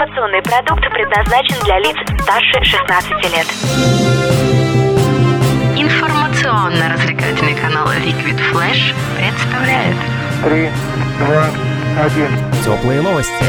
Информационный продукт предназначен для лиц старше 16 лет. Информационно-развлекательный канал Liquid Flash представляет Три, два, один. Теплые новости.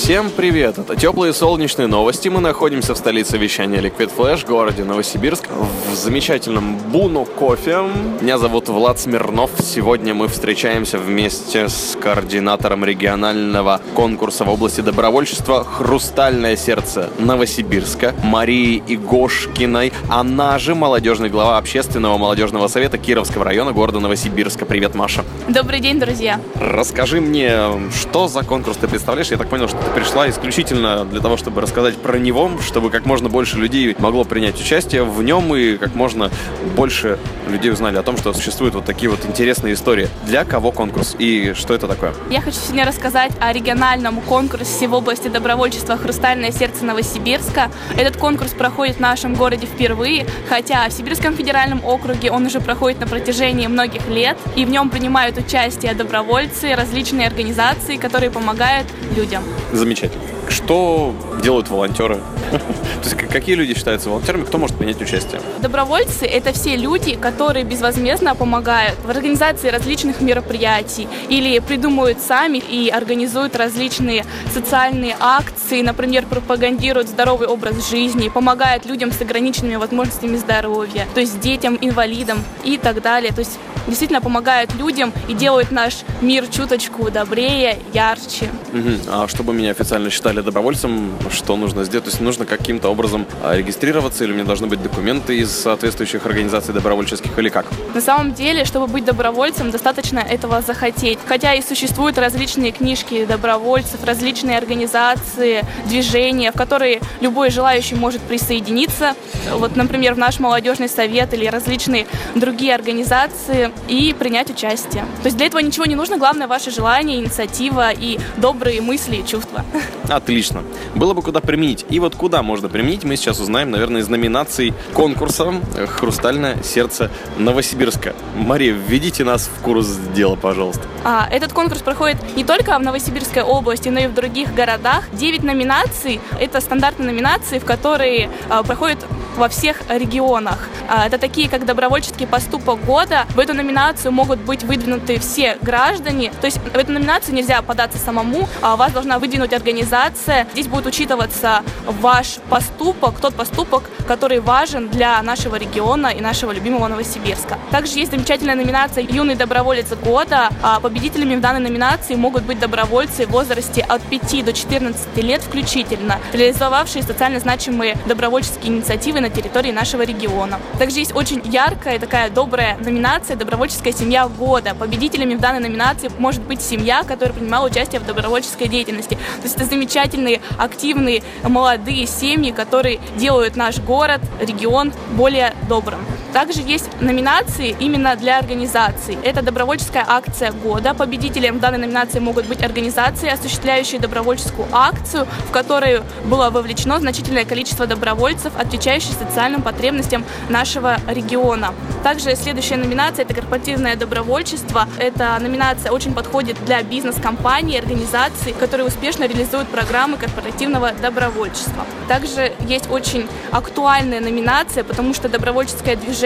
Всем привет! Это теплые солнечные новости. Мы находимся в столице вещания Liquid Flash, городе Новосибирск, в замечательном Буну кофе. Меня зовут Влад Смирнов. Сегодня мы встречаемся вместе с координатором регионального конкурса в области добровольчества «Хрустальное сердце» Новосибирска Марией Игошкиной. Она же молодежный глава общественного молодежного совета Кировского района города Новосибирска. Привет, Маша. Добрый день, друзья. Расскажи мне, что за конкурс ты представляешь? Я так понял, что пришла исключительно для того, чтобы рассказать про него, чтобы как можно больше людей могло принять участие в нем и как можно больше людей узнали о том, что существуют вот такие вот интересные истории. Для кого конкурс и что это такое? Я хочу сегодня рассказать о региональном конкурсе в области добровольчества «Хрустальное сердце Новосибирска». Этот конкурс проходит в нашем городе впервые, хотя в Сибирском федеральном округе он уже проходит на протяжении многих лет, и в нем принимают участие добровольцы, различные организации, которые помогают людям. Замечательно. Что делают волонтеры? То есть какие люди считаются волонтерами, кто может принять участие? Добровольцы – это все люди, которые безвозмездно помогают в организации различных мероприятий или придумывают сами и организуют различные социальные акции, например, пропагандируют здоровый образ жизни, помогают людям с ограниченными возможностями здоровья, то есть детям, инвалидам и так далее. То есть действительно помогают людям и делают наш мир чуточку добрее, ярче. Угу. А чтобы меня официально считали добровольцем, что нужно сделать? То есть нужно каким-то образом а, регистрироваться или мне должны быть документы из соответствующих организаций добровольческих или как? На самом деле, чтобы быть добровольцем, достаточно этого захотеть. Хотя и существуют различные книжки добровольцев, различные организации, движения, в которые любой желающий может присоединиться. Вот, например, в наш молодежный совет или различные другие организации и принять участие. То есть для этого ничего не нужно, главное ваше желание, инициатива и добрые мысли и чувства. Отлично. Было бы куда применить. И вот куда можно применить, мы сейчас узнаем, наверное, из номинаций конкурса «Хрустальное сердце Новосибирска». Мария, введите нас в курс дела, пожалуйста. А, этот конкурс проходит не только в Новосибирской области, но и в других городах. Девять номинаций – это стандартные номинации, в которые а, проходят во всех регионах. А, это такие, как добровольческий поступок года. В эту номинацию могут быть выдвинуты все граждане. То есть в эту номинацию нельзя податься самому, а вас должна выдвинуть организация. Здесь будет учитываться ваш поступок, тот поступок, который важен для нашего региона и нашего любимого Новосибирска. Также есть замечательная номинация «Юный доброволец года». А победителями в данной номинации могут быть добровольцы в возрасте от 5 до 14 лет включительно, реализовавшие социально значимые добровольческие инициативы на территории нашего региона. Также есть очень яркая такая добрая номинация «Добровольческая семья года». Победителями в данной номинации может быть семья, которая принимала участие в добровольческой деятельности. То есть это замечательные, активные, молодые семьи, которые делают наш город, регион более добрым. Также есть номинации именно для организаций. Это добровольческая акция года. Победителем данной номинации могут быть организации, осуществляющие добровольческую акцию, в которую было вовлечено значительное количество добровольцев, отвечающих социальным потребностям нашего региона. Также следующая номинация – это корпоративное добровольчество. Эта номинация очень подходит для бизнес-компаний, организаций, которые успешно реализуют программы корпоративного добровольчества. Также есть очень актуальная номинация, потому что добровольческое движение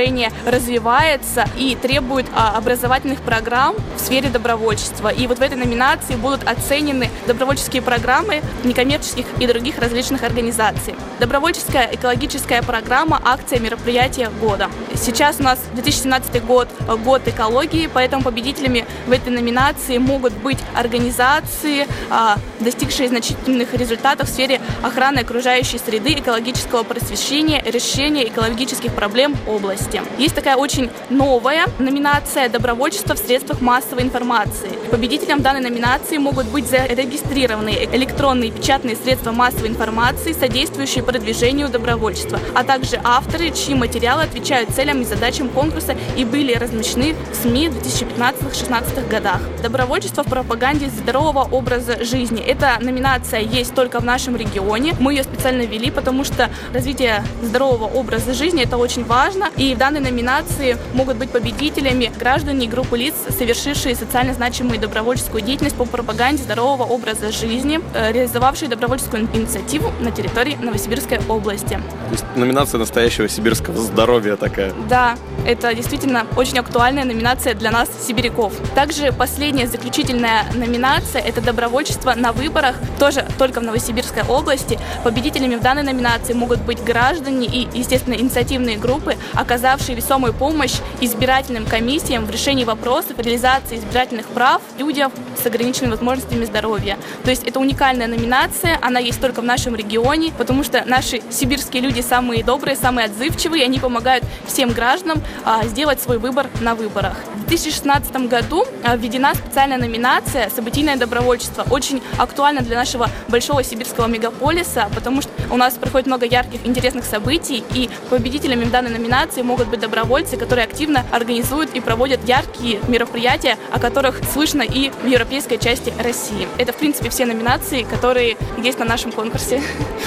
развивается и требует а, образовательных программ в сфере добровольчества. И вот в этой номинации будут оценены добровольческие программы некоммерческих и других различных организаций. Добровольческая экологическая программа «Акция мероприятия года». Сейчас у нас 2017 год, год экологии, поэтому победителями в этой номинации могут быть организации, а, достигшие значительных результатов в сфере охраны окружающей среды, экологического просвещения, решения экологических проблем области. Есть такая очень новая номинация «Добровольчество в средствах массовой информации». Победителям данной номинации могут быть зарегистрированы электронные и печатные средства массовой информации, содействующие продвижению добровольчества, а также авторы, чьи материалы отвечают целям и задачам конкурса и были размещены в СМИ в 2015-2016 годах. Добровольчество в пропаганде здорового образа жизни. Эта номинация есть только в нашем регионе. Мы ее специально ввели, потому что развитие здорового образа жизни – это очень важно, и И в данной номинации могут быть победителями граждане и группы лиц, совершившие социально значимую добровольческую деятельность по пропаганде здорового образа жизни, э, реализовавшие добровольческую инициативу на территории Новосибирской области. То есть номинация настоящего сибирского здоровья такая. Да, это действительно очень актуальная номинация для нас, сибиряков. Также последняя заключительная номинация – это добровольчество на выборах, тоже только в Новосибирской области. Победителями в данной номинации могут быть граждане и, естественно, инициативные группы, оказавшие весомую помощь избирательным комиссиям в решении вопросов реализации избирательных прав людям с ограниченными возможностями здоровья. То есть это уникальная номинация, она есть только в нашем регионе, потому что наши сибирские люди самые добрые, самые отзывчивые, они помогают всем гражданам а, сделать свой выбор на выборах. В 2016 году а, введена специальная номинация «Событийное добровольчество». Очень актуально для нашего большого сибирского мегаполиса, потому что у нас проходит много ярких, интересных событий, и победителями в данной номинации могут быть добровольцы, которые активно организуют и проводят яркие мероприятия, о которых слышно и в европейской части России. Это, в принципе, все номинации, которые есть на нашем конкурсе.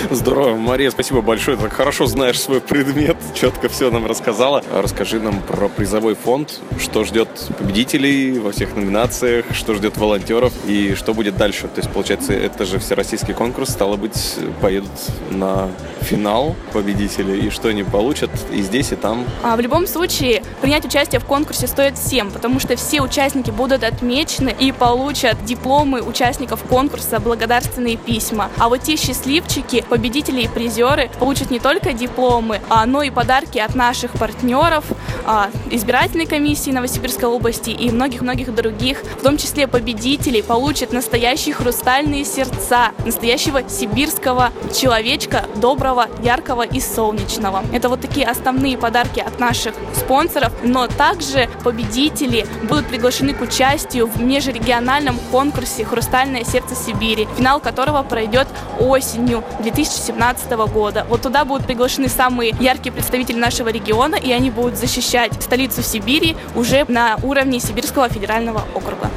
Здорово, Мария, спасибо большое. Так хорошо знаешь свой предмет, четко все нам рассказала. Расскажи нам про призовой фонд, что ждет победителей во всех номинациях, что ждет волонтеров и что будет дальше. То есть, получается, это же всероссийский конкурс, стало быть, поедут на финал победители, и что они получат и здесь, и там. А в любом случае, принять участие в конкурсе стоит всем, потому что все участники будут отмечены и получат дипломы участников конкурса, благодарственные письма. А вот те счастливчики, победители и призеры получат не только дипломы, а, но и подарки от наших партнеров, а, избирательной комиссии Новосибирской области и многих-многих других, в том числе победителей, получат настоящие хрустальные сердца, настоящего сибирского человечка, доброго, яркого и солнечного. Это вот такие основные подарки от наших спонсоров, но также победители будут приглашены к участию в межрегиональном конкурсе «Хрустальное сердце Сибири», финал которого пройдет осенью 2017 года. Вот туда будут приглашены самые яркие представители нашего региона, и они будут защищать столицу Сибири уже на уровне Сибирского федерального округа.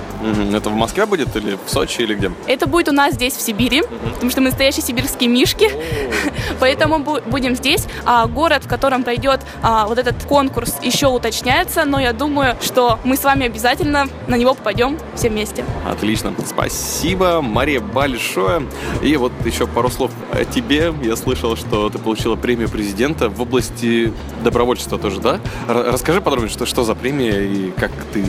Это в Москве будет или в Сочи или где? Это будет у нас здесь, в Сибири, потому что мы настоящие сибирские мишки, поэтому бу- будем здесь. А город, в котором пройдет а, вот этот конкурс, еще уточняется, но я думаю, что мы с вами обязательно на него попадем все вместе. Отлично. Спасибо, Мария, большое. И вот еще пару слов о тебе. Я слышал, что ты получила премию президента в области добровольчества тоже, да? Расскажи подробнее, что, что за премия и как ты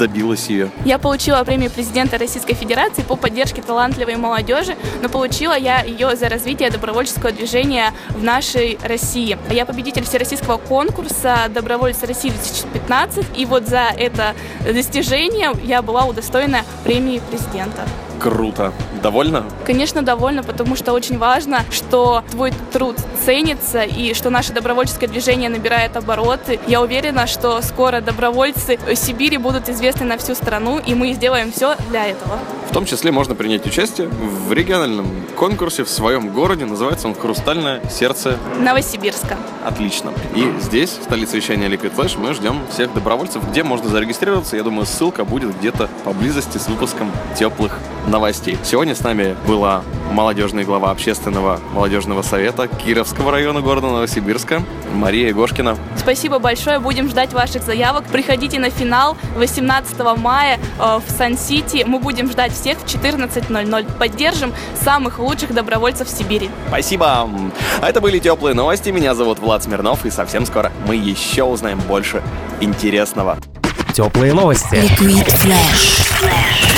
добилась ее. Я получила премию президента Российской Федерации по поддержке талантливой молодежи, но получила я ее за развитие добровольческого движения в нашей России. Я победитель всероссийского конкурса «Добровольцы России 2015», и вот за это достижение я была удостоена премии президента. Круто. Довольна? Конечно, довольна, потому что очень важно, что твой труд ценится и что наше добровольческое движение набирает обороты. Я уверена, что скоро добровольцы Сибири будут известны на всю страну, и мы сделаем все для этого. В том числе можно принять участие в региональном конкурсе в своем городе. Называется он «Хрустальное сердце Новосибирска. Отлично. И здесь, в столице вещания Liquid Flash, мы ждем всех добровольцев, где можно зарегистрироваться. Я думаю, ссылка будет где-то поблизости с выпуском теплых новостей. Сегодня с нами была молодежный глава общественного молодежного совета Кировского района города Новосибирска Мария Егошкина. Спасибо большое, будем ждать ваших заявок. Приходите на финал 18 мая э, в Сан-Сити. Мы будем ждать всех в 14.00. Поддержим самых лучших добровольцев Сибири. Спасибо! А это были теплые новости. Меня зовут Влад Смирнов, и совсем скоро мы еще узнаем больше интересного. Теплые новости. Liquid Flash.